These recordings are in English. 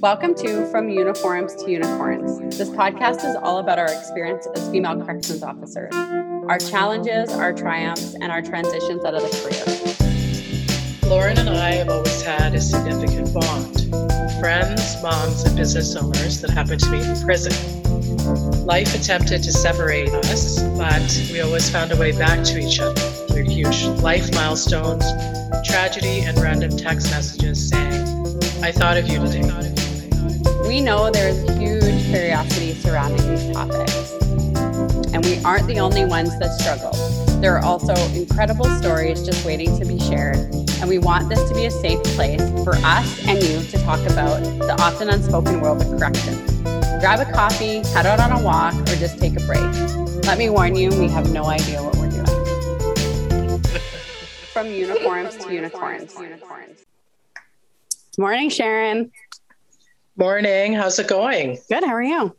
Welcome to From Uniforms to Unicorns. This podcast is all about our experience as female corrections officers, our challenges, our triumphs, and our transitions out of the career. Lauren and I have always had a significant bond friends, moms, and business owners that happened to be in prison. Life attempted to separate us, but we always found a way back to each other through huge life milestones, tragedy, and random text messages saying, I thought of you today. We know there is huge curiosity surrounding these topics, and we aren't the only ones that struggle. There are also incredible stories just waiting to be shared, and we want this to be a safe place for us and you to talk about the often unspoken world of corrections. Grab a coffee, head out on a walk, or just take a break. Let me warn you, we have no idea what we're doing. From uniforms to unicorns. Good morning, Sharon. Morning. How's it going? Good. How are you?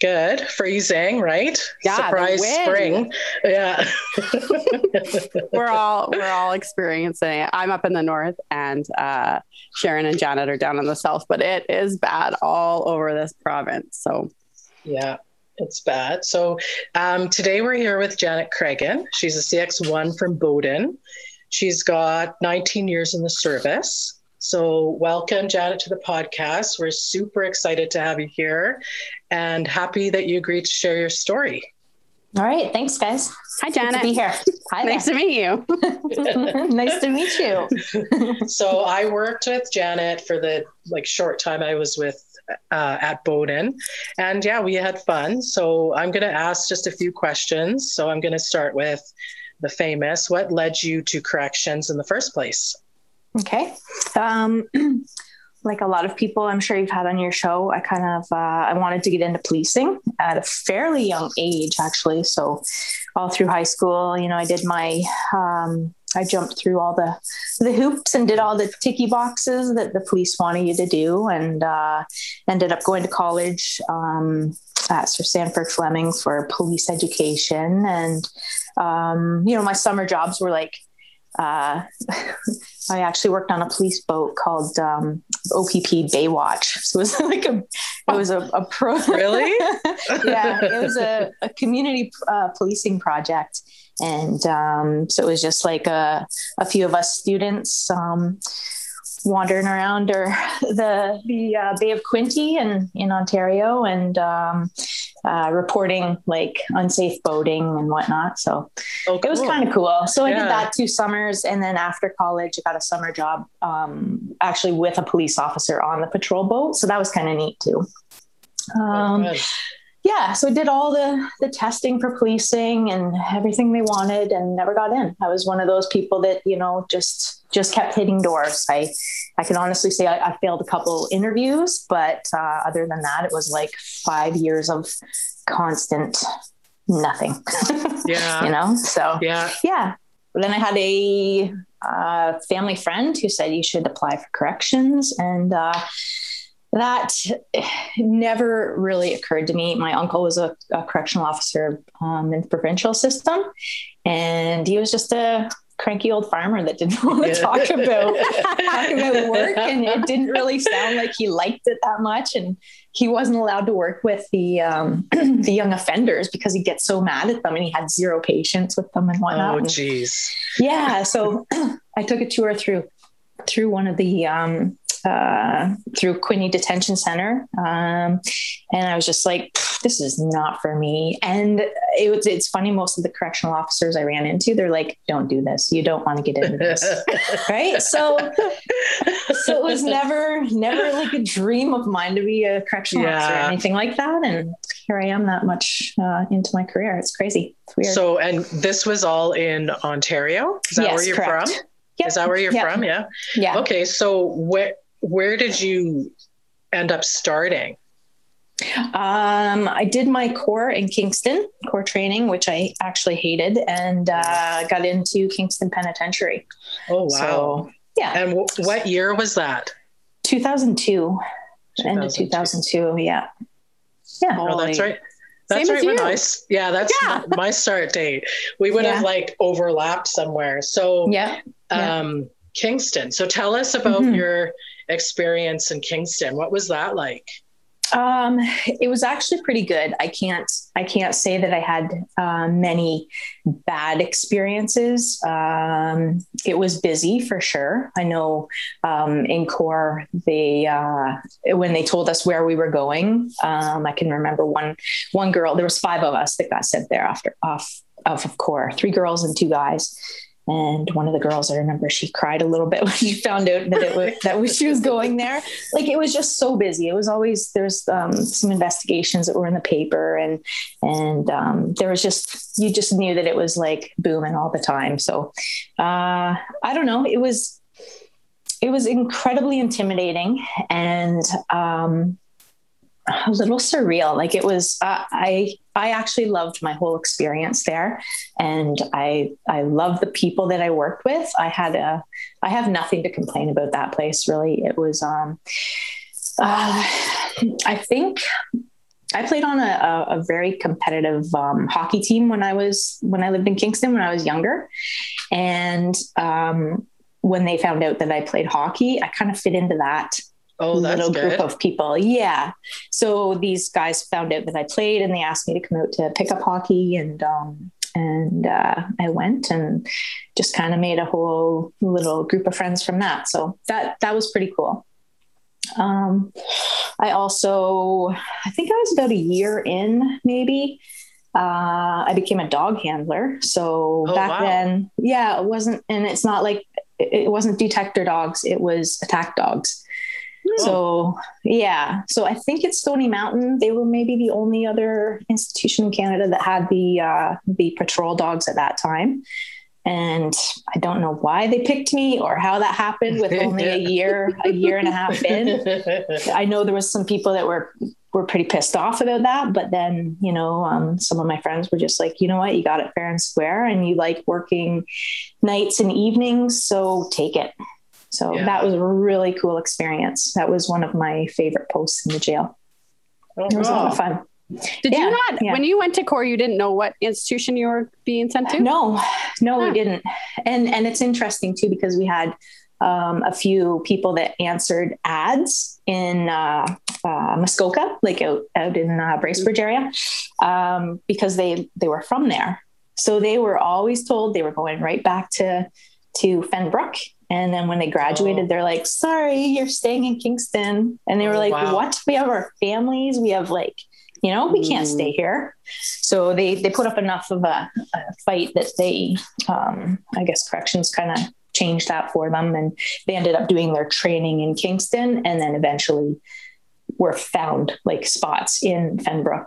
Good. Freezing, right? Yeah, Surprise spring. Yeah. We're all we're all experiencing it. I'm up in the north, and uh, Sharon and Janet are down in the south. But it is bad all over this province. So yeah, it's bad. So um, today we're here with Janet Cregan. She's a CX1 from Bowden. She's got 19 years in the service. So, welcome, Janet, to the podcast. We're super excited to have you here and happy that you agreed to share your story. All right. Thanks, guys. hi, Good to Janet. be here. Hi Nice to meet you. nice to meet you. so, I worked with Janet for the like short time I was with uh, at Bowden, and yeah, we had fun. So, I'm going to ask just a few questions. So, I'm going to start with the famous. What led you to corrections in the first place? Okay. Um, like a lot of people, I'm sure you've had on your show, I kind of uh, I wanted to get into policing at a fairly young age, actually. So, all through high school, you know, I did my um, I jumped through all the the hoops and did all the ticky boxes that the police wanted you to do, and uh, ended up going to college um, at Sir Sandford Fleming for police education. And um, you know, my summer jobs were like uh, I actually worked on a police boat called um, OPP Baywatch. So it was like a, it was a, a pro. Really? yeah, it was a, a community uh, policing project, and um, so it was just like a, a few of us students um, wandering around or the the uh, Bay of Quinte and in Ontario, and um, uh, reporting like unsafe boating and whatnot. So Oh, it was kind of cool. So I did that two summers, and then after college, I got a summer job um, actually with a police officer on the patrol boat. So that was kind of neat too. Um, Good. Yeah, so I did all the the testing for policing and everything they wanted, and never got in. I was one of those people that you know just just kept hitting doors. I I can honestly say I, I failed a couple interviews, but uh, other than that, it was like five years of constant nothing. Yeah. you know, so Yeah. yeah. But then I had a uh, family friend who said you should apply for corrections, and uh, that never really occurred to me. My uncle was a, a correctional officer um, in the provincial system, and he was just a cranky old farmer that didn't want to talk about talk about work, and it didn't really sound like he liked it that much, and he wasn't allowed to work with the um, the young offenders because he'd get so mad at them, and he had zero patience with them and whatnot. Oh, geez. yeah so i took a tour through through one of the um uh through Quinte detention center um and i was just like this is not for me and it was it's funny most of the correctional officers i ran into they're like don't do this you don't want to get into this right so so it was never never like a dream of mine to be a correctional officer or anything like that and here i am that much uh, into my career it's crazy it's weird So, and this was all in Ontario? Is that Yes, where you're correct. from? Yep. Is that where you're Yep. from? Yeah. yeah Okay. So, where where did you end up starting? Um, I did my core in Kingston, core training, which I actually hated, and uh, got into Kingston Penitentiary. Oh, wow. So, yeah, and w- what year was that? 2002, end of 2002. Yeah. Yeah. Oh, that's right. That's Same right when. Yeah, that's Yeah. my start date. We would have like overlapped somewhere. So, Yeah. Yeah. um, Kingston. So tell us about Mhm. your experience in Kingston. What was that like? Um, it was actually pretty good. I can't I can't say that I had uh, many bad experiences. Um, it was busy for sure. I know um, in core they uh, when they told us where we were going. Um, I can remember one one girl. There was five of us that got sent there after off of core, three girls and two guys and one of the girls i remember she cried a little bit when she found out that it was that she was going there. Like it was just so busy. It was always there's um, some investigations that were in the paper and and um, there was just you just knew that it was like booming all the time. So uh, i don't know. It was it was incredibly intimidating and um, a little surreal. Like it was, uh, I I actually loved my whole experience there, and I I love the people that I worked with. I had a I have nothing to complain about that place. Really, it was. Um, uh, I think I played on a, a, a very competitive um, hockey team when I was when I lived in Kingston when I was younger, and um, when they found out that I played hockey, I kind of fit into that oh, little good. group of people. Yeah. So these guys found out that I played and they asked me to come out to pick up hockey and um, and uh, I went and just kind of made a whole little group of friends from that. So that that was pretty cool. Um, I also, I think I was about a year in, maybe. Uh, I became a dog handler. So Oh, back wow. then, yeah, it wasn't, and it's not like it wasn't detector dogs; it was attack dogs. So yeah, so I think it's Stony Mountain. They were maybe the only other institution in Canada that had the uh, the patrol dogs at that time. And I don't know why they picked me or how that happened with only a year, a year and a half in. I know there was some people that were were pretty pissed off about that, but then you know, um, some of my friends were just like, you know what, you got it fair and square, and you like working nights and evenings, so take it. So Yeah. that was a really cool experience. That was one of my favorite posts in the jail. Oh, It was a lot of fun. Did Yeah, you not, yeah. when you went to core, you didn't know what institution you were being sent to? No, no, Huh. we didn't. And and it's interesting too because we had um, a few people that answered ads in uh, uh, Muskoka, like out, out in uh, Bracebridge area, um, because they they were from there. So they were always told they were going right back to to Fenbrook. And then when they graduated, Oh. they're like, "Sorry, you're staying in Kingston." And they were Oh, like, wow. "What? We have our families. We have like." You know, we can't Mm. stay here. So they they put up enough of a, a fight that they, um, I guess, corrections kind of changed that for them, and they ended up doing their training in Kingston, and then eventually were found like spots in Fenbrook.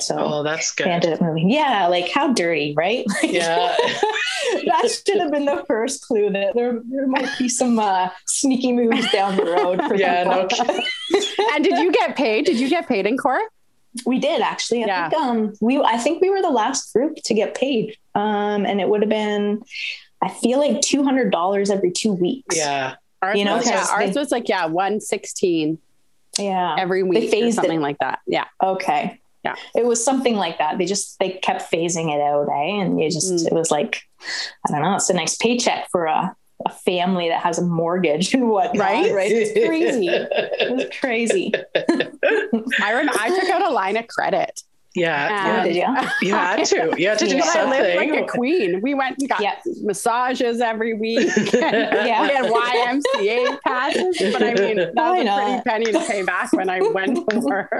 So Oh, that's they good. ended up moving. Yeah, like how dirty, right? Like, Yeah. that should have been the first clue that there, there might be some uh, sneaky moves down the road. For Yeah, no and did you get paid? Did you get paid in court? We did actually. I Yeah. think um we I think we were the last group to get paid. Um and it would have been I feel like two hundred dollars every two weeks. Yeah. Ours You know, was, yeah, 'cause ours they- was like, yeah, 116 Yeah. every week or phased it. something like that. Yeah. Okay. Yeah. It was something like that. They just they kept phasing it out, eh? And you just Mm. it was like, I don't know, it's a nice paycheck for a, a family that has a mortgage and whatnot. Right? Right. It's crazy. it was crazy. I remember I took out a line of credit. Yeah. Um, Oh, did you? You had to. You had to do Yeah. But I lived something. like a queen. We went and got Yeah. massages every week. Yeah. We had YMCA passes, but I mean, that Why was a pretty penny to pay back when I went to work.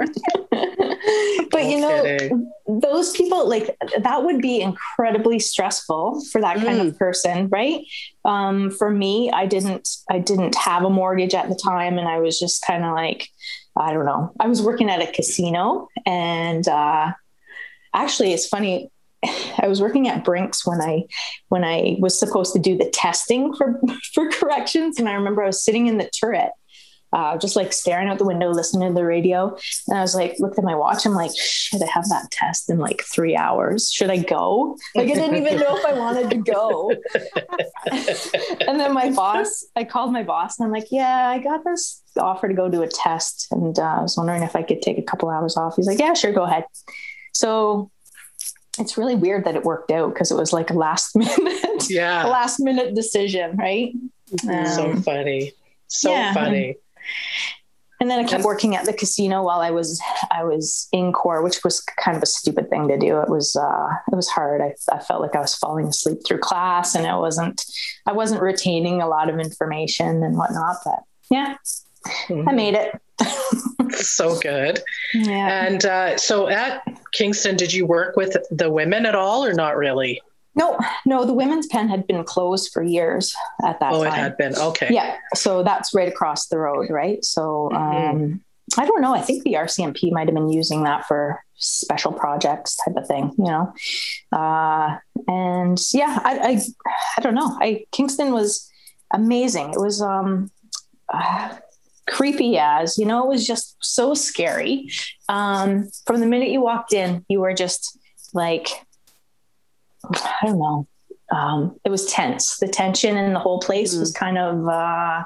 but you know, kidding. those people like that would be incredibly stressful for that kind Mm. of person right um, for me i didn't i didn't have a mortgage at the time and i was just kind of like i don't know. I was working at a casino and uh, actually it's funny I was working at Brinks when I when I was supposed to do the testing for for corrections, and I remember I was sitting in the turret, uh, just like staring out the window, listening to the radio, and I was like, looked at my watch. I'm like, shit, I have that test in like three hours. Should I go? Like, I didn't even know if I wanted to go. and then my boss, I called my boss, and I'm like, yeah, I got this offer to go do a test, and uh, I was wondering if I could take a couple hours off. He's like, yeah, sure, go ahead. So it's really weird that it worked out because it was like a last minute, yeah. last minute decision, right? so Um, funny. So Yeah. funny. And then I kept working at the casino while I was I was in core, which was kind of a stupid thing to do. It was uh, it was hard. I, I felt like I was falling asleep through class, and I wasn't I wasn't retaining a lot of information and whatnot. But yeah, I made it. so good. Yeah. And uh, so at Kingston, did you work with the women at all or not really? No, no, the women's pen had been closed for years at that time. oh, time. it had been. Okay. Yeah, so that's right across the road, right? So Mhm. um, I don't know. I think the RCMP might have been using that for special projects type of thing, you know. Uh, and yeah, I, I I don't know. I Kingston was amazing. It was um, uh, creepy as you know. It was just so scary. Um, from the minute you walked in, you were just like I don't know. Um, it was tense. The tension in the whole place was kind of, uh,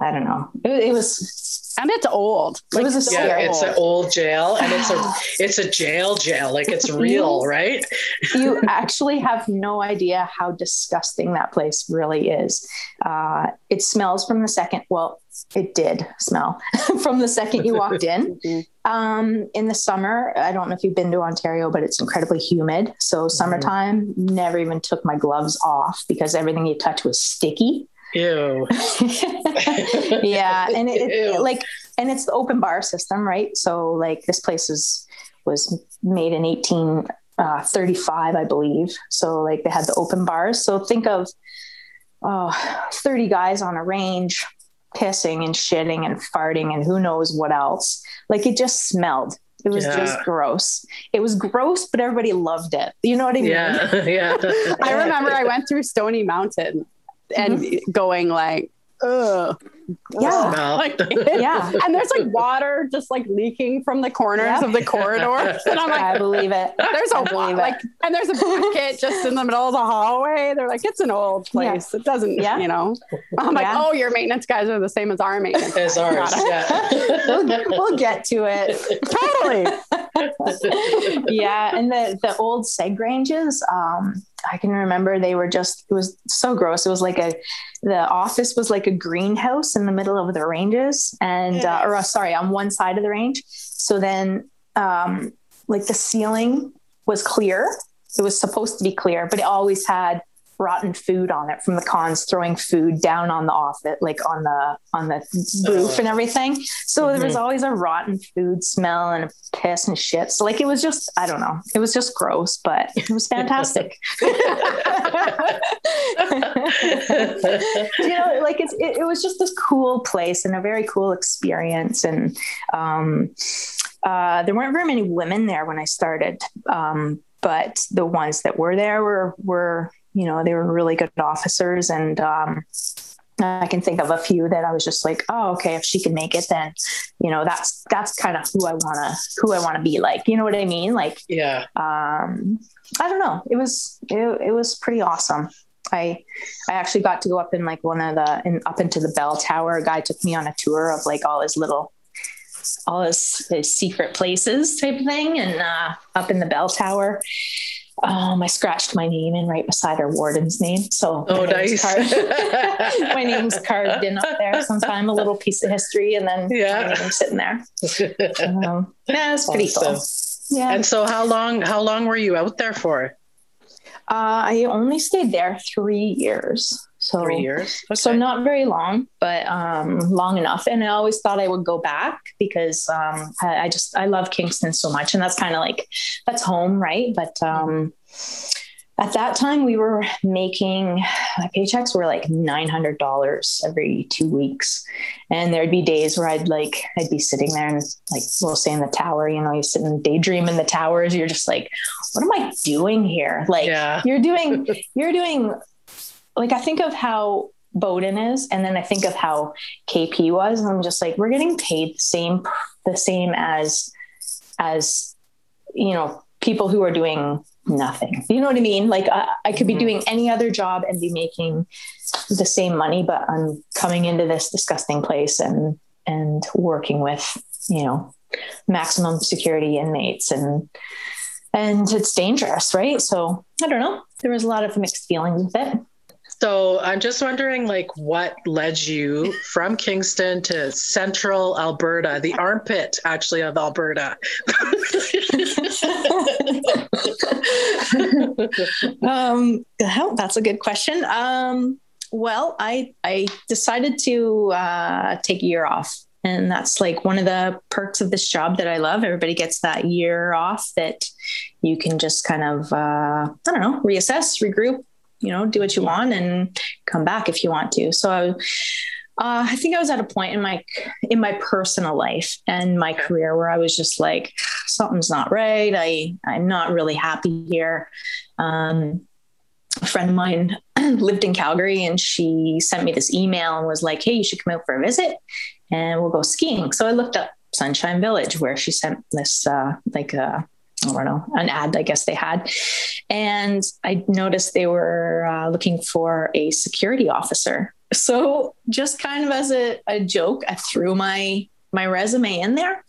I don't know. It, it was, And it's old. it was a Yeah, scary. it's an old jail, and it's a it's a jail jail, like it's real, right? you actually have no idea how disgusting that place really is. Uh, it smells from the second, well, it did smell from the second you walked in. Mhm. Um, in the summer, I don't know if you've been to Ontario, but it's incredibly humid. So summertime, never even took my gloves off because everything you touch was sticky. Ew. yeah, and it, it- like, and it's the open bar system, right? So like this place is was made in eighteen uh, thirty five, I believe. So like they had the open bars. So think of oh, 30 guys on a range pissing and shitting and farting and who knows what else. Like it just smelled. It was Yeah. just gross. It was gross, but everybody loved it. You know what I mean? Yeah, yeah. I remember I went through Stony Mountain and mm-hmm. going like, ugh. Yeah. Smell. Like, Yeah. and there's like water just like leaking from the corners Yeah. of the corridors. And I'm like, I believe it. there's a I wa- it. like, and there's a bucket just in the middle of the hallway. They're like, it's an old place. It doesn't, Yeah. you know. I'm like, oh, your maintenance guys are the same as our maintenance. As ours, we'll, yeah. we'll get to it. totally. yeah, and the the old seg ranges, um, I can remember they were just it was so gross. It was like a the office was like a greenhouse in the middle of the ranges, and uh, or uh, sorry, on one side of the range. So then, um, like the ceiling was clear. It was supposed to be clear, but it always had rotten food on it from the cons throwing food down on the office like on the on the roof and everything. So there was always a rotten food smell and piss and shit. So like it was just i don't know. It was just gross but it was fantastic. You know like it's it, it was just this cool place and a very cool experience. And um uh there weren't very many women there when i started. Um but the ones that were there were were you know they were really good officers and um I can think of a few that I was just like, oh, okay, if she can make it, then, you know, that's that's kind of who I wanna who I wanna be like. You know what I mean? Like, yeah. um, I don't know. It was it, it was pretty awesome. I I actually got to go up in like one of the in up into the bell tower. A guy took me on a tour of like all his little all his, his secret places type of thing, and uh, up in the bell tower. Um, I scratched my name in right beside our warden's name. So Oh, my name's nice. carved- my name's carved in up there sometime, a little piece of history, and then Yeah. my name's sitting there. Um, yeah, it's pretty cool. Yeah. And so, how long? How long were you out there for? Uh, I only stayed there three years. So Three years. So not very long, but um, long enough. And I always thought I would go back because um, I, I just I love Kingston so much, and that's kind of like that's home, right? But um, at that time, we were making my paychecks were like nine hundred dollars every two weeks, and there'd be days where I'd like I'd be sitting there and like we'll say in the tower, you know, you sit and daydream in the towers. You're just like, what am I doing here? Like Yeah. you're doing you're doing like I think of how Bowden is, and then I think of how KP was, and I'm just like, we're getting paid the same the same as as you know people who are doing nothing. You know what I mean? Like I, I could be Mhm. doing any other job and be making the same money, but I'm coming into this disgusting place and and working with you know maximum security inmates and and it's dangerous, right? So I don't know. There was a lot of mixed feelings with it. So I'm just wondering, like, what led you from Kingston to central Alberta, the armpit actually of Alberta? um, that's a good question. Um, well, I I decided to uh, take a year off, and that's like one of the perks of this job that I love. Everybody gets that year off that you can just kind of uh, I don't know reassess, regroup, you know, do what you want, and come back if you want to. So I. Uh, I think I was at a point in my in my personal life and my career where I was just like, something's not right. I I'm not really happy here. Um, a friend of mine lived in Calgary and she sent me this email and was like, Hey, you should come out for a visit and we'll go skiing. So I looked up Sunshine Village where she sent this, uh, like, uh, I don't know, an ad, I guess they had. And I noticed they were uh, looking for a security officer. So just kind of as a, a joke, I threw my my resume in there.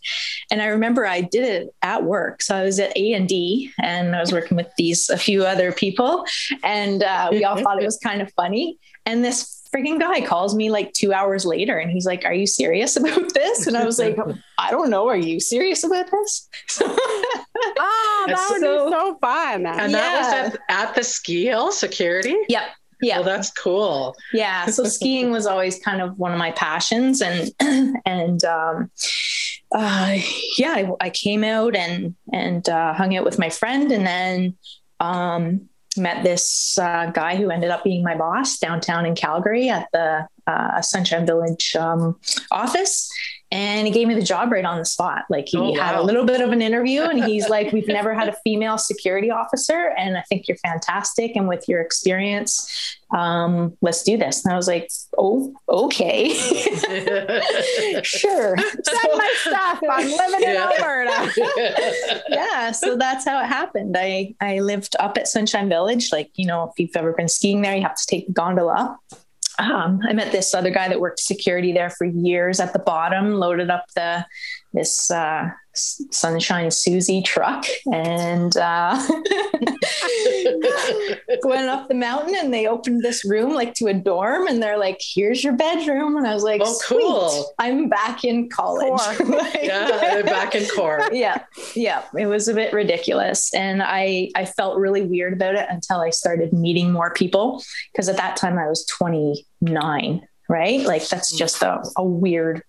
And I remember I did it at work. So I was at A and D, and I was working with these a few other people, and uh, we all thought it was kind of funny. And this freaking guy calls me like two hours later, and he's like, "Are you serious about this?" And I was like, "I don't know. Are you serious about this?" oh, that would so, be so fun. And yeah. that was at, at the ski hill security. Yep. Yeah. Well, that's cool. Yeah. So skiing was always kind of one of my passions. And, and, um, uh, yeah, I, I, came out and, and, uh, hung out with my friend and then, um, met this uh, guy who ended up being my boss downtown in Calgary at the uh, Sunshine Village um, office and he gave me the job right on the spot. Like he oh, wow. had a little bit of an interview and he's like, We've never had a female security officer, and I think you're fantastic. And with your experience, um, let's do this. And I was like, Oh, okay. sure. Send my stuff. I'm living in Alberta. yeah. So that's how it happened. I, I lived up at Sunshine Village. Like, you know, if you've ever been skiing there, you have to take the gondola um, I met this other guy that worked security there for years at the bottom, loaded up the this uh, Sunshine Susie truck and uh, went up the mountain and they opened this room like to a dorm and they're like, here's your bedroom. And I was like, oh, cool. I'm back in college. like, yeah, back in core. yeah. Yeah. It was a bit ridiculous. And I, I felt really weird about it until I started meeting more people. Cause at that time I was 29, right? Like that's mm. just a, a weird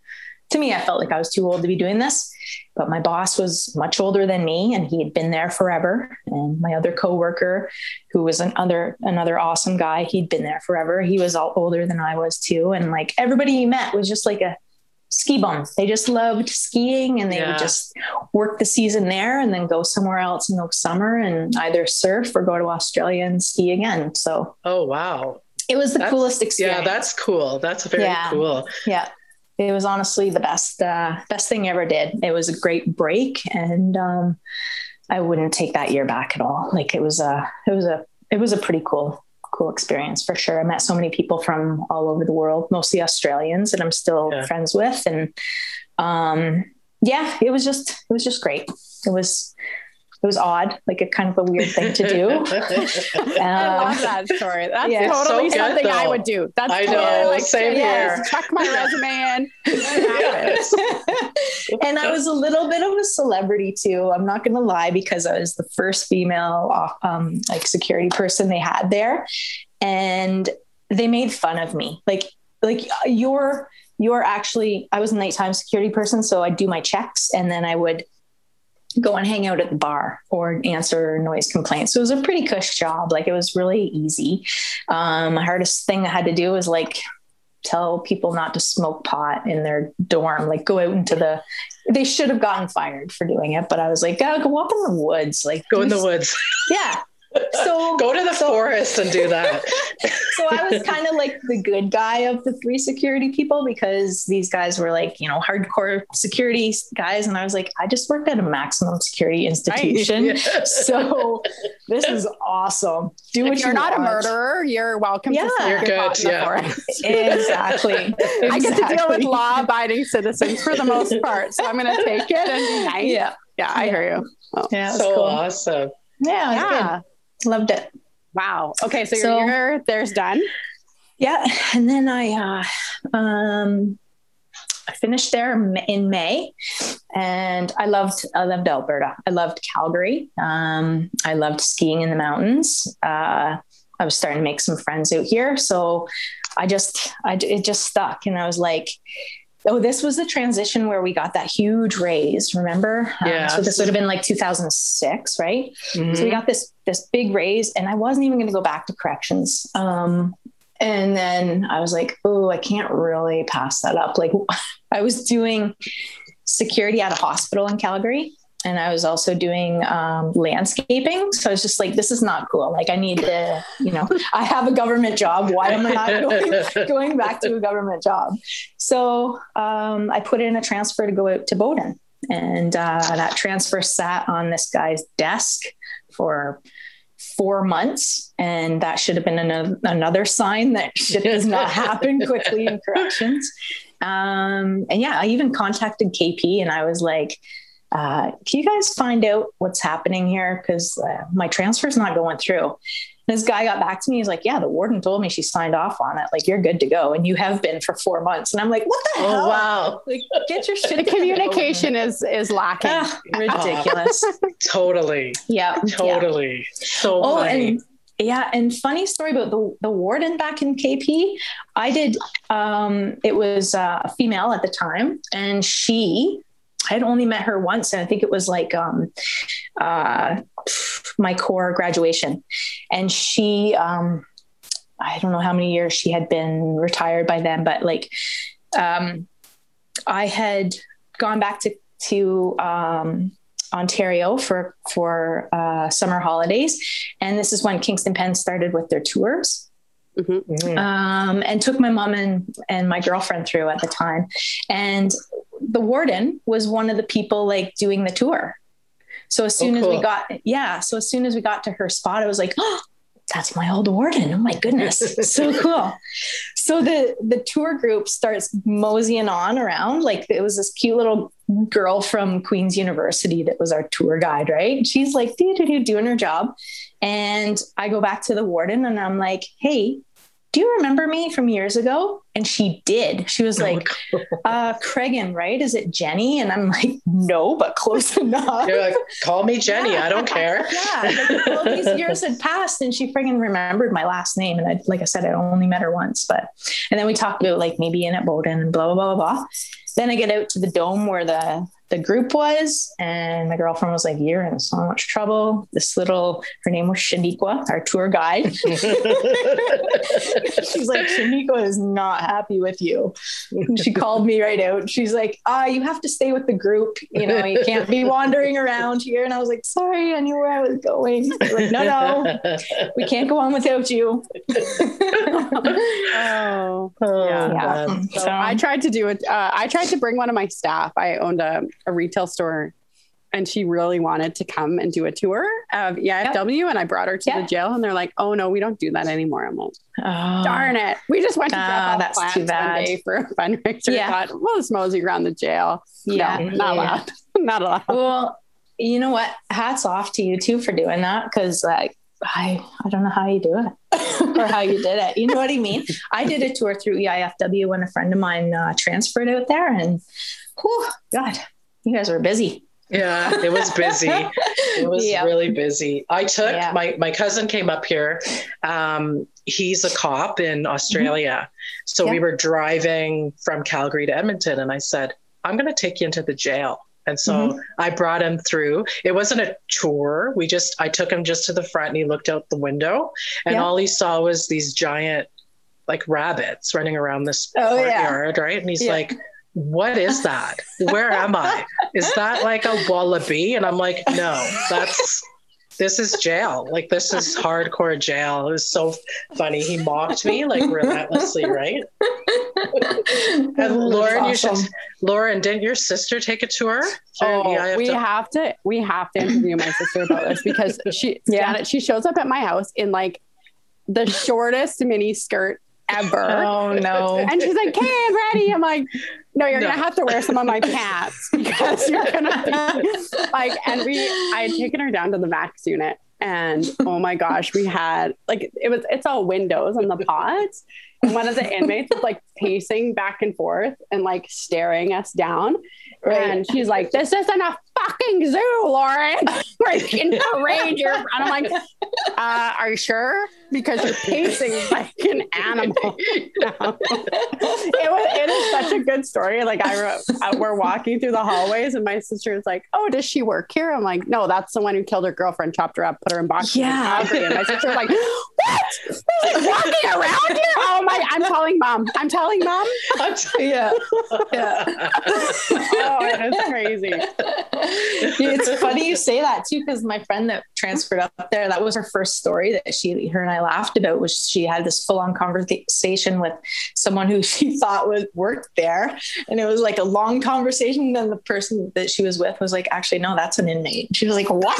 to me, I felt like I was too old to be doing this. But my boss was much older than me, and he had been there forever. And my other coworker, who was another another awesome guy, he'd been there forever. He was all older than I was too, and like everybody you met was just like a ski bum. They just loved skiing, and they yeah. would just work the season there, and then go somewhere else in the summer and either surf or go to Australia and ski again. So, oh wow, it was the that's, coolest experience. Yeah, that's cool. That's very yeah. cool. Yeah it was honestly the best uh, best thing I ever did. It was a great break, and um, I wouldn't take that year back at all. Like it was a it was a it was a pretty cool cool experience for sure. I met so many people from all over the world, mostly Australians, that I'm still yeah. friends with, and um, yeah, it was just it was just great. It was it was odd, like a kind of a weird thing to do. uh, I love that story. That's yeah, totally so something I would do. That's I totally know, like same here. Chuck my resume in. and I was a little bit of a celebrity too. I'm not going to lie because I was the first female um, like security person they had there, and they made fun of me. Like like you're you're actually I was a nighttime security person, so I'd do my checks and then I would go and hang out at the bar or answer noise complaints. So it was a pretty cush job. Like it was really easy. Um, the hardest thing I had to do was like tell people not to smoke pot in their dorm, like go out into the, they should have gotten fired for doing it. But I was like, oh, go up in the woods, like go in the woods. Yeah so go to the so, forest and do that. so I was kind of like the good guy of the three security people because these guys were like, you know, hardcore security guys. And I was like, I just worked at a maximum security institution. Right. Yeah. So this is awesome. Do if what you're you not want. a murderer, you're welcome yeah. to you're good. Yeah. exactly. exactly. I get to deal with law abiding citizens for the most part. So I'm going to take it and be nice. Yeah. Yeah. I hear you. Oh. Yeah. So cool. awesome. Yeah. yeah. Good. Loved it. Wow. Okay. So, so your year there's done. Yeah, and then I uh, um, I finished there in May, and I loved I loved Alberta. I loved Calgary. Um, I loved skiing in the mountains. Uh, I was starting to make some friends out here, so I just I it just stuck, and I was like. Oh, this was the transition where we got that huge raise. Remember? Yeah. Um, so this would have been like 2006, right? Mm-hmm. So we got this this big raise, and I wasn't even going to go back to corrections. Um, and then I was like, oh, I can't really pass that up. Like I was doing security at a hospital in Calgary. And I was also doing um, landscaping. So I was just like, this is not cool. Like, I need to, you know, I have a government job. Why am I not going, going back to a government job? So um, I put in a transfer to go out to Bowden. And uh, that transfer sat on this guy's desk for four months. And that should have been an, another sign that shit does not happen quickly in corrections. Um, and yeah, I even contacted KP and I was like, uh, can you guys find out what's happening here? Because uh, my transfer is not going through. And this guy got back to me. He's like, "Yeah, the warden told me she signed off on it. Like, you're good to go, and you have been for four months." And I'm like, "What the Oh, hell? wow. Like, get your shit." The together." communication is is lacking. Ah, ridiculous. Totally. yeah, yeah. Totally. So Oh, funny. and yeah, and funny story about the the warden back in KP. I did. Um, it was uh, a female at the time, and she. I had only met her once, and I think it was like um, uh, my core graduation, and she. Um, I don't know how many years she had been retired by then, but like, um, I had gone back to to um, Ontario for for uh, summer holidays, and this is when Kingston Pen started with their tours, Mhm. um, and took my mom and and my girlfriend through at the time, and the warden was one of the people like doing the tour. So as oh, soon as we got yeah, so as soon as we got to her spot, I was like, oh, that's my old warden. Oh my goodness, so cool. So the the tour group starts moseying on around. Like it was this cute little girl from Queen's University that was our tour guide, right? She's like doo, doo, doo, doing her job. And I go back to the warden and I'm like, hey, do you remember me from years ago? And she did. She was like, uh, Cregan, right? Is it Jenny? And I'm like, no, but close enough. You're like, call me Jenny. Yeah. I don't care. Yeah, like, all these years had passed, and she friggin' remembered my last name. And I, like I said, I only met her once, but and then we talked about like maybe in at Bowden and blah blah blah blah. Then I get out to the dome where the the group was, and my girlfriend was like, "You're in so much trouble." This little, her name was Shaniqua, our tour guide. She's like, Shaniqua is not happy with you. And she called me right out. She's like, ah, you have to stay with the group. You know, you can't be wandering around here. And I was like, sorry, I knew where I was going. She's like, no, no, we can't go on without you. Oh. Oh, Yeah. man. So I tried to do it. Uh, I tried to bring one of my staff. I owned a, a retail store, and she really wanted to come and do a tour of EIFW. And I brought her to Yeah. the jail, and they're like, "Oh no, we don't do that anymore." I'm like, Oh. "Darn it!" We just went to Ah, drop off that's too one bad. day for a fundraiser. Yeah. Thought, well, let's mosey around the jail. Yeah. no, not Yeah. allowed. not allowed. Well, you know what? Hats off to you too for doing that because like I I don't know how you do it or how you did it. You know what I mean? I did a tour through EIFW when a friend of mine uh, transferred out there, and whew, God, you guys were busy. Yeah, it was busy. It was Yeah. really busy. I took Yeah. my my cousin came up here. Um, he's a cop in Australia, so we Mm-hmm. Yeah. were driving from Calgary to Edmonton, and I said, "I'm going to take you into the jail." And so Mm-hmm. I brought him through. It wasn't a tour. We just I took him just to the front, and he looked out the window, and all he saw was these giant like rabbits running around this Oh, courtyard, right? And he's like, what is that? Where am I? Is that like a wallaby? And I'm like, no, that's this is jail. Like this is hardcore jail. It was so funny. He mocked me like relentlessly, right? And Lauren, you should Lauren, didn't your sister take a tour? Oh, EIFW? we have to we have to interview my sister about this because she Yeah. Janet, she shows up at my house in like the shortest mini skirt ever. Oh no. And she's like, "Okay, I'm ready." I'm like, "No, you're No. gonna have to wear some of my pants because you're gonna be like." And we, I had taken her down to the Max unit, And oh my gosh, we had like it was it's all windows on the pods. And one of the inmates was like pacing back and forth and like staring us down. Right. And she's like, This isn't a fucking zoo, Lauren. like in the ranger. And I'm like, uh, are you sure? Because you're pacing like an animal. it was it is such a good story. Like I wrote, uh, we're walking through the hallways and my sister is like, Oh, does she work here? I'm like, no, that's the one who killed her girlfriend, chopped her up, put her in boxes. Yeah. And my sister's like, What? Walking around here? Oh my I'm telling mom. I'm telling mom. yeah. Yeah. oh, it is crazy. it's funny you say that too, because my friend that transferred up there, that was her first story that she, her and I laughed about was she had this full on conversation with someone who she thought was worked there. And it was like a long conversation. And then the person that she was with was like, actually, no, that's an inmate. She was like, what?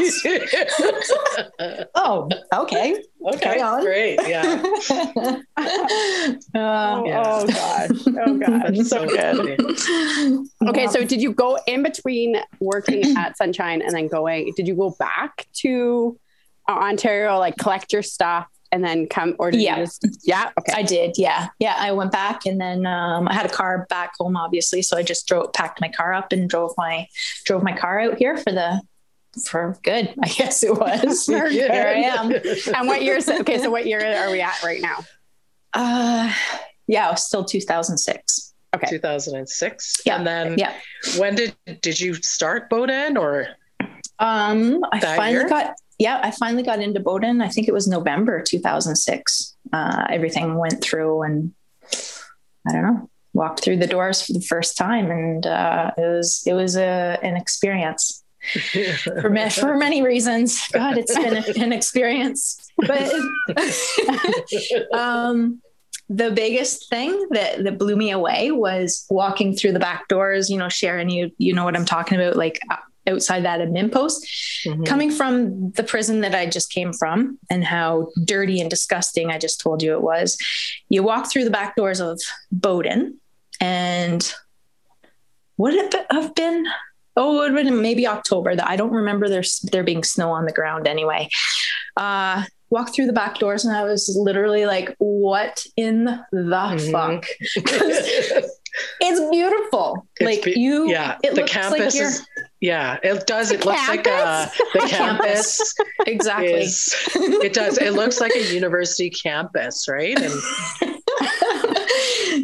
oh, okay. Okay, great. Yeah. uh, oh, yeah. oh gosh. Oh gosh. so good. Okay, so did you go in between working at Sunshine and then going? Did you go back to uh, Ontario, like collect your stuff and then come or yeah. just, yeah okay. I did yeah. Yeah i went back and then um, i had a car back home obviously so i just drove packed my car up and drove my drove my car out here for the for good i guess it was. Here i am. And what year okay so what year are we at right now? Uh yeah still 2006 okay. 2006 yeah and then yeah. when did did you start Bowden or um i finally year? got yeah i finally got into Bowden i think it was november 2006 uh everything went through and i don't know walked through the doors for the first time and uh it was it was a an experience for ma- for many reasons. God, it's been a, an experience. But um, the biggest thing that that blew me away was walking through the back doors. You know, Sharon, you you know what I'm talking about, like uh, outside that admin post, Mhm. coming from the prison that I just came from, and how dirty and disgusting I just told you it was. You walk through the back doors of Bowden, and would it have been oh, it would have been maybe October. That I don't remember there there being snow on the ground anyway. Uh, walked through the back doors and I was literally like, "What in the Mhm. fuck?" it's beautiful. It's like be- you, yeah it the looks campus like you're is yeah it does it looks like uh, a, the Campus. campus exactly. is it does it looks like a university campus right and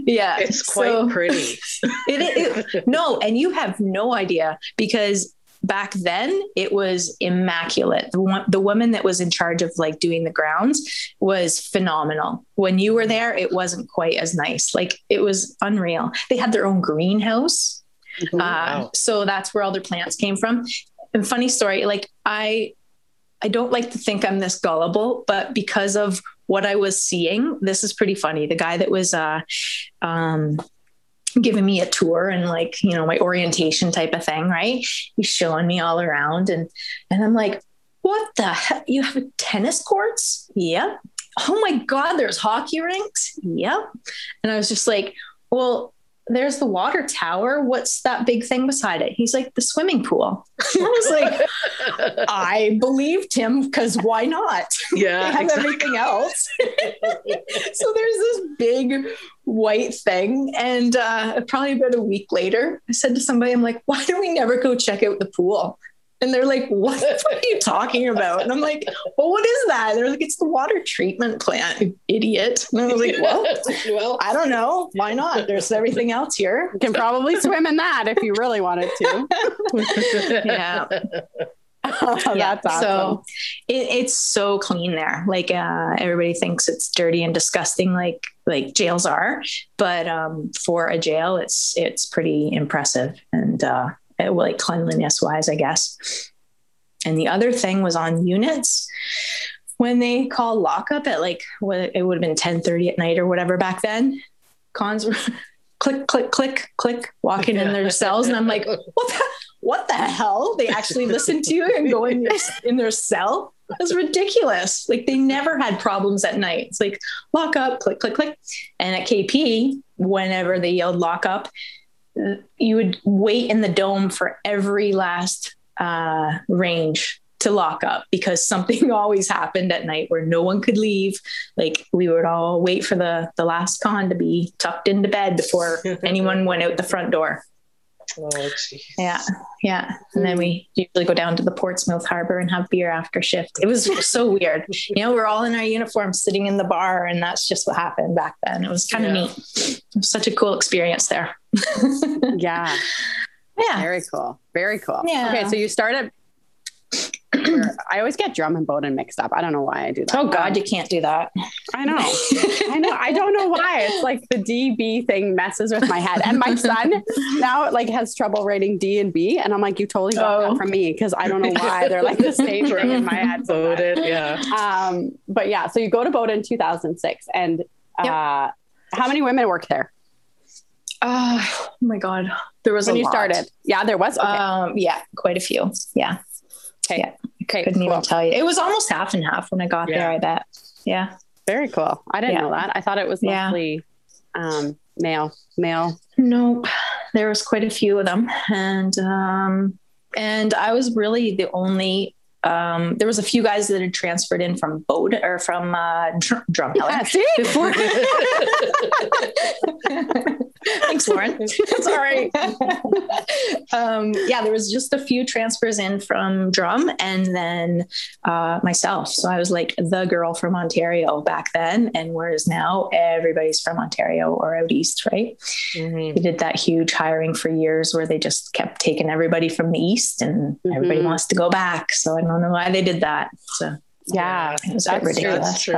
yeah, it's quite so- pretty It, it, no, and you have no idea because back then it was immaculate. The one, the woman that was in charge of like doing the grounds was phenomenal. When you were there, it wasn't quite as nice. Like it was unreal. They had their own greenhouse. Uh, so that's where all their plants came from. And funny story, like I, I don't like to think I'm this gullible, but because of what I was seeing, this is pretty funny. The guy that was, uh, um, giving me a tour and like you know my orientation type of thing right? He's showing me all around and and i'm like what the heck you have tennis courts? Yep. Oh my god there's hockey rinks? Yep. And i was just like well there's the water tower what's that big thing beside it he's like the swimming pool i was like i believed him because why not they yeah have exactly. everything else. so there's this big white thing. And uh, probably about a week later, I said to somebody, I'm like, why do we never go check out the pool? And they're like, what, what are you talking about? And I'm like, well, what is that? They're like, it's the water treatment plant, you idiot. And I was like, well, well I don't know. Why not? There's everything else here. You can probably swim in that if you really wanted to. Yeah. Oh, Yeah, that's awesome. So it, it's so clean there. Like uh, everybody thinks it's dirty and disgusting, like like jails are, but um, for a jail, it's it's pretty impressive and uh, it, Uh, like cleanliness wise, I guess. And the other thing was on units when they call lockup at like what it would have been ten thirty at night or whatever back then. Cons were click click click click walking in their cells, and I'm like, what the what the hell? They actually listen to you and go in in their cell. It's ridiculous. Like they never had problems at night. It's like lock up, click, click, click. And at KP, whenever they yelled lock up, you would wait in the dome for every last uh, range to lock up because something always happened at night where no one could leave. Like we would all wait for the the last con to be tucked into bed before anyone went out the front door. Oh. Yeah, yeah. And then we usually go down to the Portsmouth Harbor and have beer after shift. It was so weird. You know, we're all in our uniforms sitting in the bar, and that's just what happened back then. It was kind of Yeah. neat. It was such a cool experience there. Yeah. Yeah. Very cool. Very cool. Yeah. Okay, so you started. I always get drum and Bowden mixed up. I don't know why I do that. Oh God, you can't do that. I know. I know. I don't know why. It's like the DB thing messes with my head. And my son now like has trouble writing D and B. And I'm like, you totally got Oh. that from me because I don't know why they're like the same thing in my head. so bad. Voted, yeah. Um, but yeah, so you go to Bowden in 2006. And uh, Yep. how many women work there Uh, oh my God, there was when a you lot. started? Yeah, there was. Okay. Um, yeah, quite a few. Yeah, okay. yeah. Okay. couldn't cool. even tell you. It was almost half and half when I got Yeah. there. I bet. Yeah. Very cool. I didn't Yeah. know that. I thought it was Yeah. mostly um, male. Male. Nope. There was quite a few of them, and um, and I was really the only. Um, there was a few guys that had transferred in from Bode or from uh, Dr- Drumheller Yeah, before. Thanks, Lauren. Sorry. um, yeah, there was just a few transfers in from drum and then uh, myself. So I was like the girl from Ontario back then. And whereas now everybody's from Ontario or out east, right? Mhm. They did that huge hiring for years where they just kept taking everybody from the east and everybody Mhm. wants to go back. So I don't know why they did that. So Yeah. it was a bit That's true. That's true.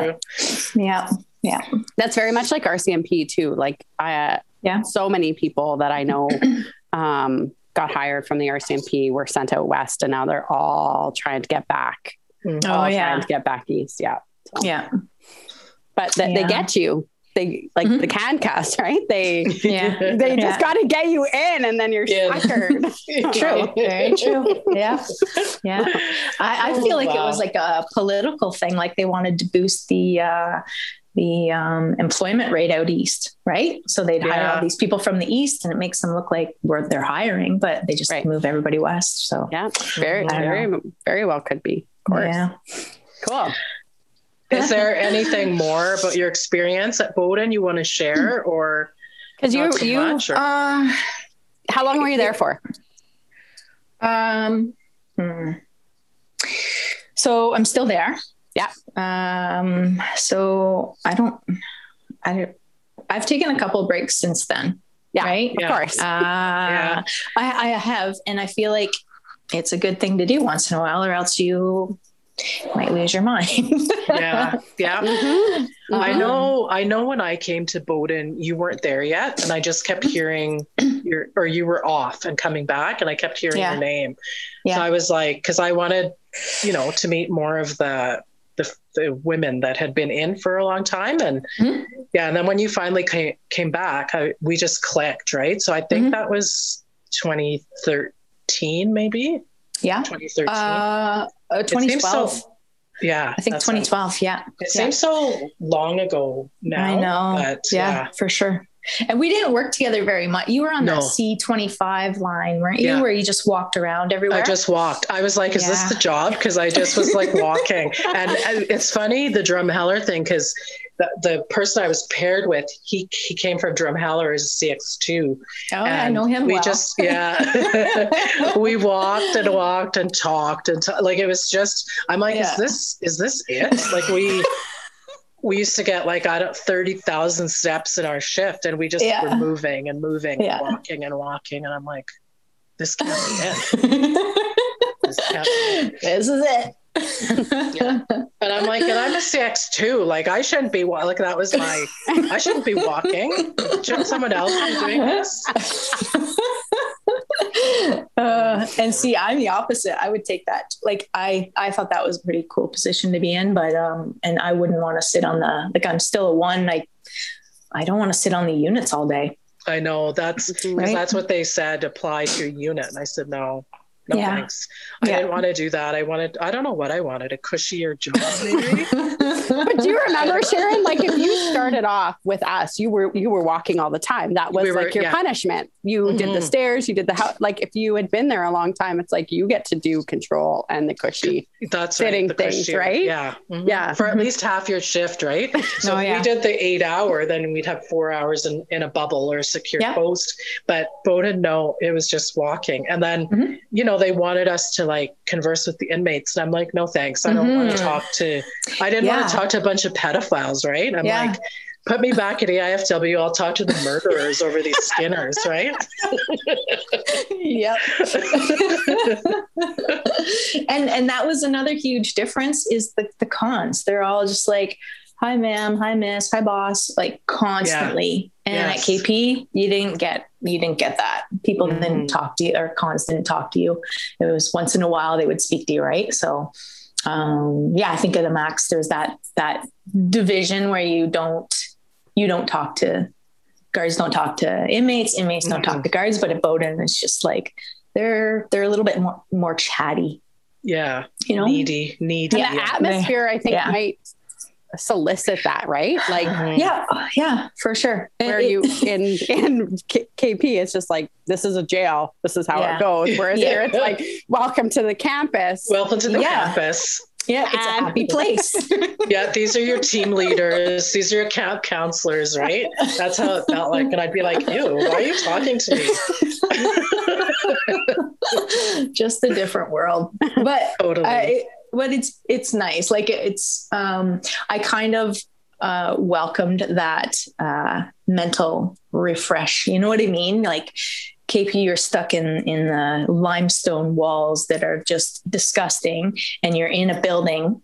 but Yeah. Yeah. That's very much like RCMP too. Like I, uh, Yeah. so many people that I know um, got hired from the RCMP were sent out west, and now they're all trying to get back. Mhm. all Oh, yeah. trying to get back east. Yeah, Yeah. but th- they get you. They like Mhm. the can cast, right? They Yeah. they Yeah. just got to get you in, and then you're Yeah. suckered. True. Very true. Yeah. Yeah. I, I Oh, feel like it was like a political thing. Like they wanted to boost the uh, the um, employment rate out east, right? So they'd hire all these people from the east, and it makes them look like we're, they're hiring, but they just Right. move everybody west. So Yeah, very, I don't very, very well could be. Of course. yeah. Cool. Is there anything more about your experience at Bowden you want to share or Because you, not so you, much, or- Uh, how long were you there for? Um, hmm. So I'm still there. Yeah. Um, so I don't, I I've taken a couple of breaks since then. Yeah, Right. Of Yeah. course. Uh, I, I have, and I feel like it's a good thing to do once in a while, or else you might lose your mind. yeah yeah Mhm. I Um, know I know when I came to Bowden you weren't there yet and I just kept hearing your or you were off and coming back and I kept hearing Yeah. your name. Yeah. So I was like cuz I wanted you know to meet more of the the, the women that had been in for a long time and Mhm. yeah and then when you finally came, came back I, we just clicked right so I think Mhm. that was 2013 maybe Yeah. 2013 Uh, uh, It seems 2012. so- yeah I think that's 2012. Yeah. it Yeah. seems so long ago now I know. but yeah, yeah for sure. And we didn't work together very much. You were on No. that C25 line, weren't you? Yeah. Where you just walked around everywhere. I just walked. I was like, is this the job? Because I just was like walking. and, and it's funny, the Drumheller thing, because the, the person I was paired with, he he came from Drumheller as a CX2. oh, I know him We well. just, yeah. we walked and walked and talked and ta- like it was just, I'm like, Yeah. is this, is this it? Like we, we used to get like I don't thirty thousand steps in our shift, and we just Yeah. were moving and moving, Yeah. and walking and walking, and I'm like, this can't be it. This can't be it. this is it. And I'm like, and I'm a CX too. Like I shouldn't be wa- like that was my. I shouldn't be walking. Shouldn't someone else be doing this? uh, and see, I'm the opposite. I would take that. Like I, I thought that was a pretty cool position to be in, but um, and I wouldn't want to sit on the like I'm still a one. I, I don't want to sit on the units all day. I know that's Right. that's what they said. Apply to your unit, and I said no. No Yeah. thanks. I Yeah. didn't want to do that. I wanted, I don't know what I wanted, a cushier job maybe. But do you remember, Sharon? Like if you started off with us, you were you were walking all the time. That was We were- like your yeah. punishment. You did the Mhm. stairs, you did the house. Like if you had been there a long time, it's like you get to do control and the cushy. That's Fitting right. the things, cushier. right? Yeah. Mhm. Yeah. For at least half your shift, right? So Oh, if we did the eight hour, then we'd have four hours in, in a bubble or a secure Yeah. post. But Bowden, no, it was just walking. And then, Mhm. you know, they wanted us to like converse with the inmates. And I'm like, no, thanks. I don't want to mm-hmm. talk to, I didn't Yeah. want to talk to a bunch of pedophiles, right? I'm Yeah. like, put me back at AIFW. I'll talk to the murderers over these skinners, right? yep. and and that was another huge difference is the the cons. They're all just like, hi ma'am, hi miss, hi boss, like constantly. And Yes. at KP, you didn't get you didn't get that. People Mhm. didn't talk to you or cons didn't talk to you. It was once in a while they would speak to you, right? So um yeah, I think at the max there's that that division where you don't you don't talk to guards don't talk to inmates, inmates don't talk to guards, but at Bowden it's just like they're they're a little bit more more chatty, Yeah. you know? Needy, needy. And the yeah. atmosphere, I think, Yeah. might solicit that, right? Like. Yeah, yeah, for sure. where It- you in in K- KP, it's just like this is a jail. This is how Yeah. it goes. Whereas Yeah. here, it's like welcome to the campus. Welcome to the Yeah. campus. yeah, it's a happy place. Yeah, these are your team leaders. These are your camp counselors, right? That's how it felt like. And I'd be like, ew, why are you talking to me? just a different world. But Totally. I, but it's it's nice. Like it's um I kind of uh welcomed that uh mental refresh. You know what I mean? Like KP, you're stuck in in the limestone walls that are just disgusting, and you're in a building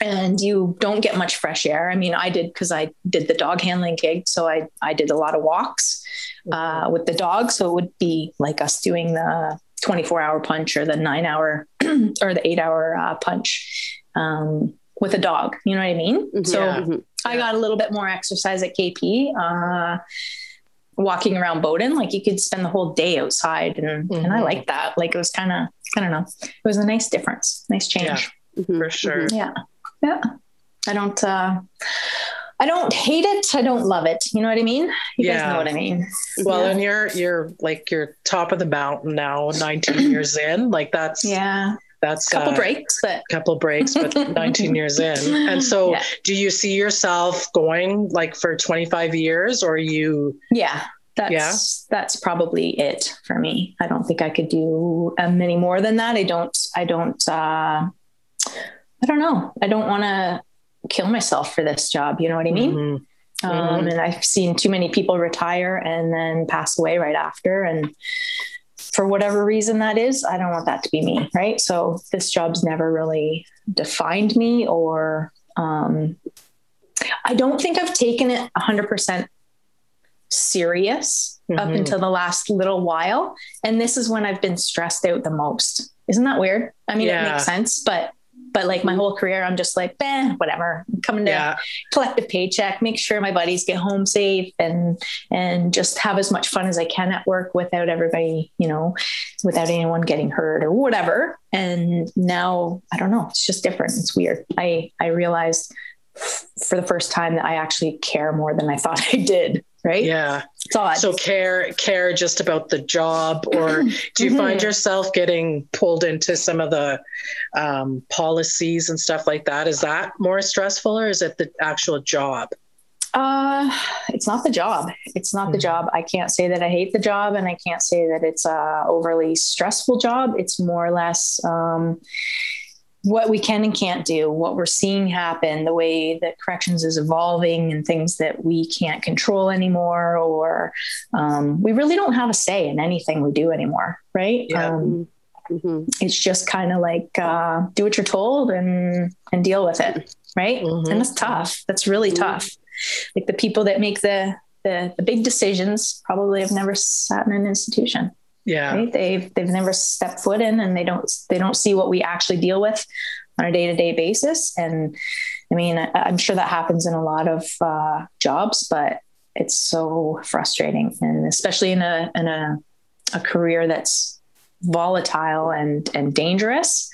and you don't get much fresh air. I mean, I did because I did the dog handling gig, so I I did a lot of walks uh, with the dog. So it would be like us doing the 24 hour punch or the nine hour or the eight hour uh, punch um, with a dog. You know what I mean? Mhm. So Yeah. Mhm. I got a little bit more exercise at KP. Uh, walking around Bowden, like you could spend the whole day outside, and and I Mhm. like that. Like it was kind of, I don't know, it was a nice difference, nice change. Mhm. For sure. Yeah. Yeah. I don't uh I don't hate it. I don't love it. You know what I mean? You guys know what I mean. Well, Yeah. and you're you're like you're top of the mountain now, 19 years in. Like that's Yeah. that's couple uh, breaks, but couple breaks, but 19 years in. And so Yeah. do you see yourself going like for 25 years or you yeah. That's Yeah. that's probably it for me. I don't think I could do uh, many more than that. I don't I don't uh I don't know. I don't want to kill myself for this job, you know what I mean? Mhm. Um, and I've seen too many people retire and then pass away right after. And for whatever reason that is, I don't want that to be me. Right. So this job's never really defined me or, um, I don't think I've taken it 100% serious up Mhm. until the last little while. And this is when I've been stressed out the most. Isn't that weird? I mean, Yeah. it makes sense, but, but like my whole career, I'm just like, eh, whatever. I'm coming to yeah. collect a paycheck, make sure my buddies get home safe and and just have as much fun as I can at work without everybody, you know, without anyone getting hurt or whatever. And now I don't know, it's just different. It's weird. I I realized for the first time that I actually care more than I thought I did. Right. Yeah. Odd. So care care just about the job, or do you find Mhm. yourself getting pulled into some of the um, policies and stuff like that? Is that more stressful, or is it the actual job? Uh, it's not the job. It's not the Mhm. job. I can't say that I hate the job, and I can't say that it's a overly stressful job. It's more or less um, what we can and can't do, what we're seeing happen, the way that corrections is evolving, and things that we can't control anymore, or um, we really don't have a say in anything we do anymore, right? Yeah. Um, Mhm. it's just kind of like uh, do what you're told and and deal with it, right? Mhm. And that's tough. That's really Mhm. tough. Like the people that make the, the the big decisions probably have never sat in an institution, Yeah. right? They've they've never stepped foot in, and they don't they don't see what we actually deal with on a day to day basis. And I mean, I, I'm sure that happens in a lot of uh, jobs, but it's so frustrating, and especially in a in a a career that's volatile and and dangerous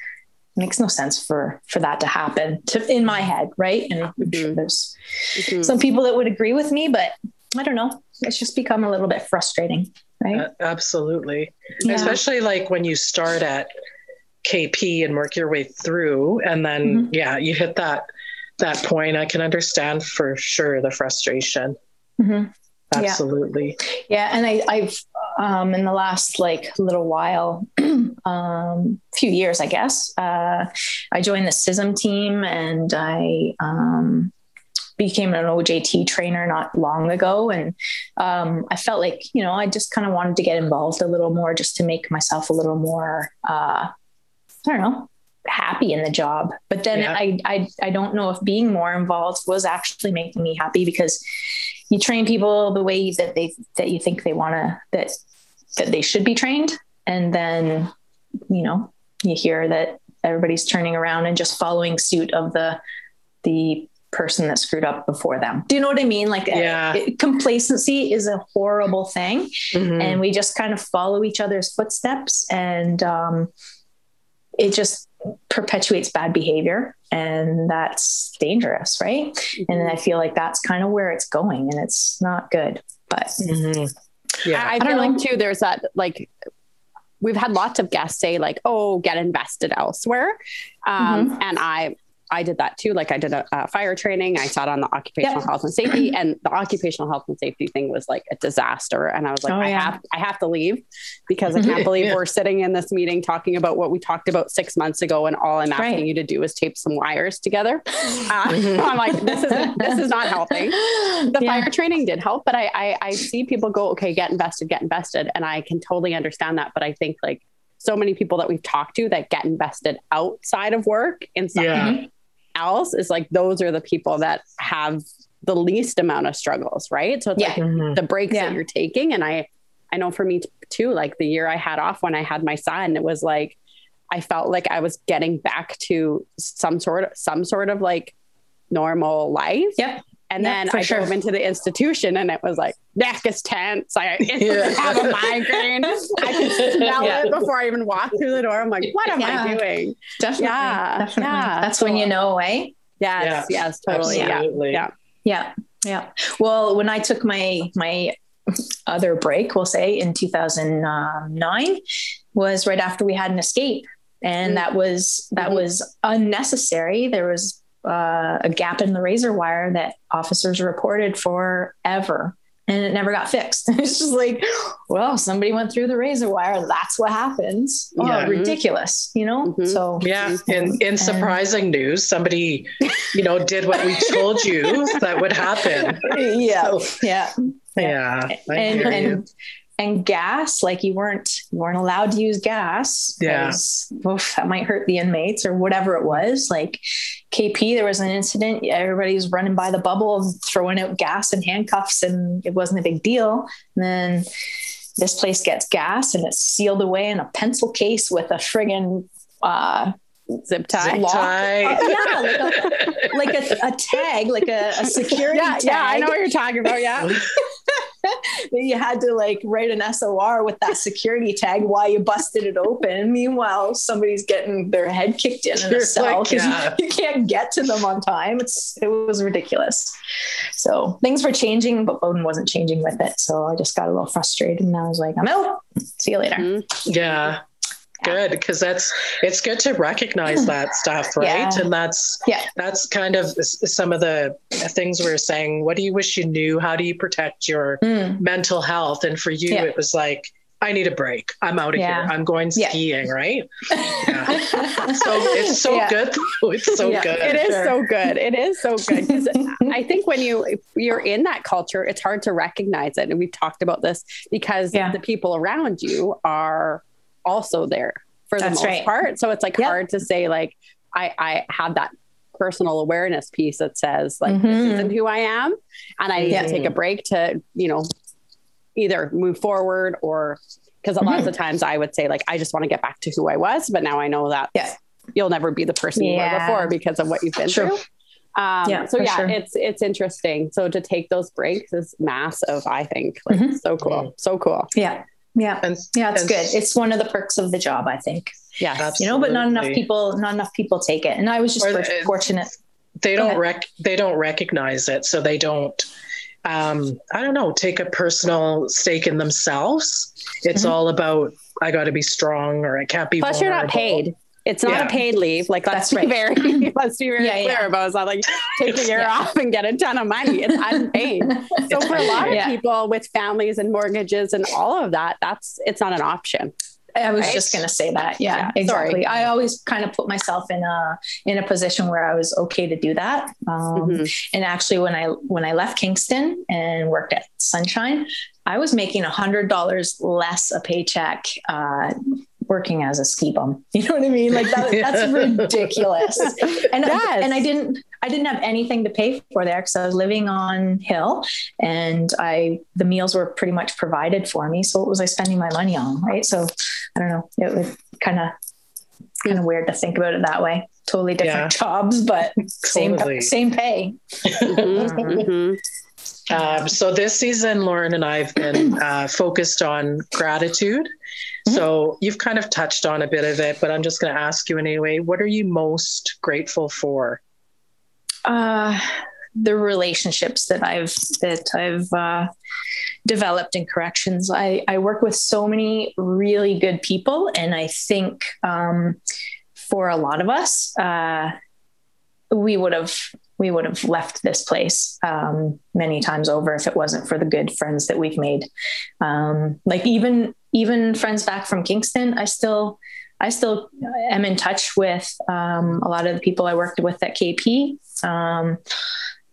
it makes no sense for for that to happen to in my head right and sure Mhm. there's Mhm. some people that would agree with me but i don't know it's just become a little bit frustrating right Uh, absolutely. Yeah. Especially like when you start at KP and work your way through, and then Mm-hmm. yeah, you hit that that point. I can understand for sure the frustration. Mhm. Absolutely. Yeah, and I, I've um, in the last like little while, um, few years, I guess, uh, I joined the CISM team and I um, became an OJT trainer not long ago, and um, I felt like you know I just kind of wanted to get involved a little more, just to make myself a little more, uh, I don't know, happy in the job. But then Yeah. I, I I don't know if being more involved was actually making me happy because you train people the way that they that you think they want to that that they should be trained and then you know you hear that everybody's turning around and just following suit of the the person that screwed up before them do you know what i mean like Yeah. it- complacency is a horrible thing Mhm. and we just kind of follow each other's footsteps and um, it just perpetuates bad behavior and that's dangerous right and i feel like that's kind of where it's going and it's not good but Mhm. Yeah. I, I don't feel like too, there's that like we've had lots of guests say like, "Oh, get invested elsewhere," um, Mm-hmm. and I I did that too. Like I did a, a fire training. I sat on the occupational Yep. health and safety, and the occupational health and safety thing was like a disaster. And I was like, Oh, I yeah. have I have to leave because I can't believe Yeah. we're sitting in this meeting talking about what we talked about six months ago, and all I'm asking Right. you to do is tape some wires together. Uh, I'm like, this is this is not helping the Yeah. fire training did help, but I, I I see people go, okay, get invested, get invested, and I can totally understand that. But I think like so many people that we've talked to that get invested outside of work in something Yeah. Else is like those are the people that have the least amount of struggles, right? So it's Yeah. like Mhm. the breaks Yeah. that you're taking, and I I know for me t- too, like the year I had off when I had my son, it was like I felt like I was getting back to some sort of some sort of like normal life. Yep. And Yep, then I sure. drove into the institution and it was like neck is tense. I Yeah. have a migraine. I can smell Yeah. it before I even walk through the door. I'm like, what am Yeah. I doing? definitely Yeah, definitely yeah. that's when you know eh Yes, yes, totally. Yeah. Absolutely. Yeah. Yeah. Yeah. Well, when I took my my other break, we'll say in 2009 was right after we had an escape and Mm. that was that Mhm. was unnecessary. There was uh, a gap in the razor wire that officers reported forever and it never got fixed. it's just like, well, somebody went through the razor wire. That's what happens. Oh, Yeah. ridiculous, you know? Mhm. So Yeah. In in surprising news, somebody, you know, did what we told you that would happen. yeah, yeah. Yeah. I and and and gas like you weren't you weren't allowed to use gas Yeah. 'cause, oof, that might hurt the inmates or whatever it was like kp there was an incident everybody was running by the bubble throwing out gas and handcuffs and it wasn't a big deal and then this place gets gas and it's sealed away in a pencil case with a friggin uh Zip tie. Zip tie. Uh, yeah, like a, like a, a tag like a, a security Yeah, tag yeah, I know what you're talking about. Yeah. that you had to like write an SOR with that security tag while you busted it open. Meanwhile, somebody's getting their head kicked in in a cell like, because yeah. you, you can't get to them on time. It's it was ridiculous. So things were changing, but Bowden wasn't changing with it. So I just got a little frustrated, and I was like, "I'm out. See you later." Mhm. Yeah. Good. Because that's it's good to recognize that stuff, right? Yeah. And that's Yeah. that's kind of some of the things we are saying. What do you wish you knew? How do you protect your Mm. mental health? And for you, Yeah. it was like, I need a break. I'm out of Yeah. here. I'm going Yeah. skiing, right? So it's so Yeah. good. though. It's so Yeah. good. It is Sure. so good. It is so good. 'Cause I think when you you're in that culture, it's hard to recognize it. And we've talked about this because Yeah. the people around you are also there for the That's most right. part. So it's like Yep. hard to say like I I have that personal awareness piece that says like this Mhm. isn't who I am and I need Yeah. to take a break to, you know, either move forward or because a lot Mm-hmm. of the times I would say like I just want to get back to who I was, but now I know that Yeah. you'll never be the person you were before because of what you've been Sure. through. Um, Yeah, so yeah, sure. it's it's interesting. So to take those breaks is massive. I think like Mhm. so cool, so cool. Yeah. Yeah. And, yeah, it's good. It's one of the perks of the job, I think. Yeah. You know, but not enough people, not enough people take it. And I was just or, fortunate. They don't rec- they don't recognize it. So they don't um, I don't know, take a personal stake in themselves. It's mm-hmm. all about I got to be strong or I can't be. Plus, vulnerable. you're not paid. It's not yeah. a paid leave. Like let's That's be right. very let's be very yeah, clear yeah. about it's not like take a year off and get a ton of money. It's unpaid. so for a lot of people with families and mortgages and all of that, that's it's not an option. I was right? just going to say that. Yeah, yeah exactly. Sorry. I always kind of put myself in a in a position where I was okay to do that. Um, mm-hmm. And actually, when I when I left Kingston and worked at Sunshine, I was making a hundred dollars less a paycheck uh, working as a ski bum. You know what I mean? Like that, that's ridiculous. And yes. and I didn't I didn't have anything to pay for there because I was living on hill and I the meals were pretty much provided for me. So what was I spending my money on? Right. So I don't know. It was kind of kind of weird to think about it that way. Totally different yeah. jobs, but same totally. same pay. Mm-hmm. mm-hmm. Um, so this season, Lauren and I have been uh, focused on gratitude. Mm-hmm. So you've kind of touched on a bit of it, but I'm just going to ask you anyway. What are you most grateful for? Uh, the relationships that I've that I've uh, developed in corrections. I, I work with so many really good people, and I think um, for a lot of us, uh, we would have we would have left this place um, many times over if it wasn't for the good friends that we've made. Um, like even even friends back from Kingston, I still I still am in touch with um, a lot of the people I worked with at KP.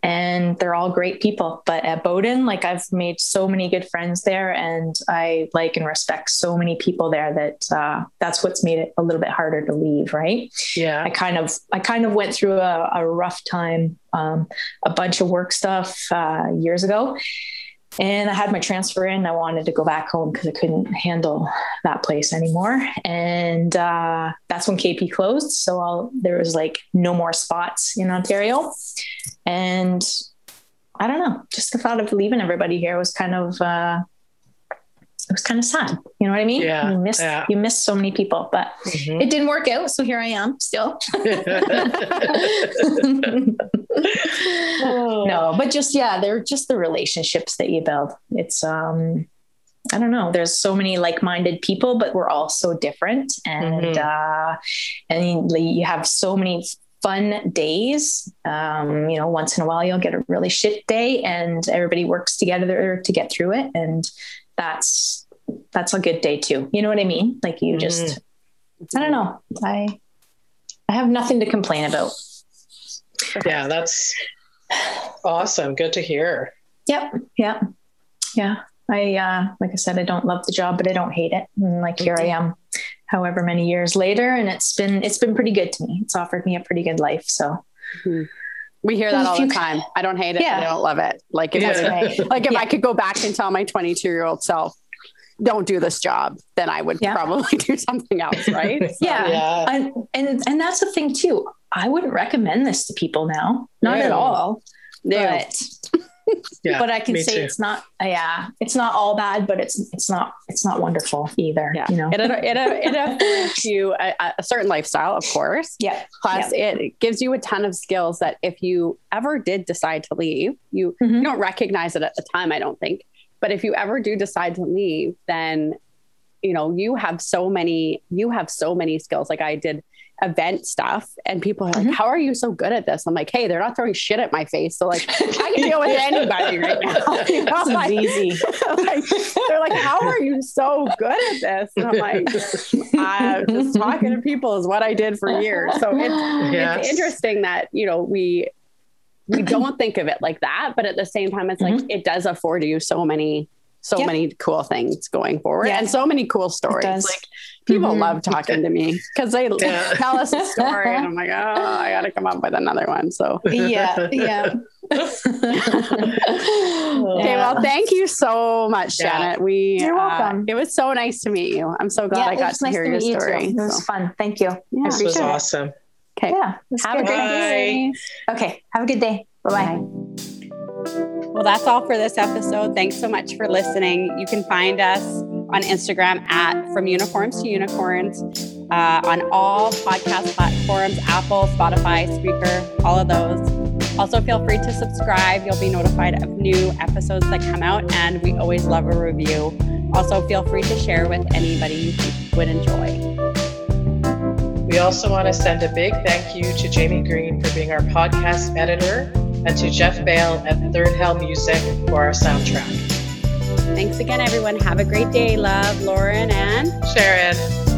And they're all great people. But at Bowden, like I've made so many good friends there, and I like and respect so many people there that uh, that's what's made it a little bit harder to leave. Right? Yeah. I kind of I kind of went through a, a rough time, um, a bunch of work stuff uh, years ago, and I had my transfer in. I wanted to go back home because I couldn't handle that place anymore. And uh, that's when KP closed. So I'll, there was like no more spots in Ontario. And I don't know, just the thought of leaving everybody here was kind of, uh, it was kind of sad. You know what I mean? Yeah. You miss yeah. you miss so many people, but mm-hmm. it didn't work out. So here I am still. no, but just yeah, they're just the relationships that you build. It's um I don't know. There's so many like-minded people, but we're all so different, and mm-hmm. uh, and you have so many fun days. Um, you know, once in a while you'll get a really shit day, and everybody works together to get through it, and that's that's a good day too. You know what I mean? Like you just, mm-hmm. I don't know. I I have nothing to complain about. Yeah, that's awesome. Good to hear. Yep. Yep. Yeah. I uh like I said, I don't love the job, but I don't hate it. And like here I am, however many years later, and it's been it's been pretty good to me. It's offered me a pretty good life. So mm-hmm. We hear that all the time. I don't hate it, yeah. I don't love it. Like if, yeah. right. like if yeah. I could go back and tell my 22 year old self, don't do this job, then I would yeah. probably do something else, right? So, yeah. yeah. And, and and that's the thing too. I wouldn't recommend this to people now. Not no. at all. No. But yeah, but I can say too. it's not yeah, it's not all bad, but it's it's not it's not wonderful either. Yeah. You know, it it it affords you a, a, certain lifestyle, of course. Yeah. Plus, yeah. it gives you a ton of skills that if you ever did decide to leave, you, mm-hmm. you don't recognize it at the time. I don't think, but if you ever do decide to leave, then you know you have so many you have so many skills. Like I did event stuff and people are like mm-hmm. how are you so good at this i'm like hey they're not throwing shit at my face so like i can deal with anybody right now you know? like, easy like, they're like how are you so good at this and i'm like uh, just talking to people is what i did for years so it's, yes. it's interesting that you know we we don't think of it like that but at the same time it's mm-hmm. like it does afford you so many so yep. many cool things going forward yeah. and so many cool stories. Like people mm-hmm. love talking to me because they yeah. tell us a story and I'm like, oh, I got to come up with another one. So yeah, yeah. okay, well, thank you so much, yeah. Janet. We you're uh, welcome. Uh, it was so nice to meet you. I'm so glad I got to nice hear to your story. You it was so. fun. Thank you. Yeah, this was awesome. Okay. Yeah. Have good. a great day. Okay. Have a good day. Bye bye. Well, that's all for this episode. Thanks so much for listening. You can find us on Instagram at From Uniforms to Unicorns, uh, on all podcast platforms Apple, Spotify, Spreaker, all of those. Also, feel free to subscribe. You'll be notified of new episodes that come out, and we always love a review. Also, feel free to share with anybody you would enjoy. We also want to send a big thank you to Jamie Green for being our podcast editor and to Jeff Bale at Third Hell Music for our soundtrack. Thanks again, everyone. Have a great day. Love, Lauren and Sharon.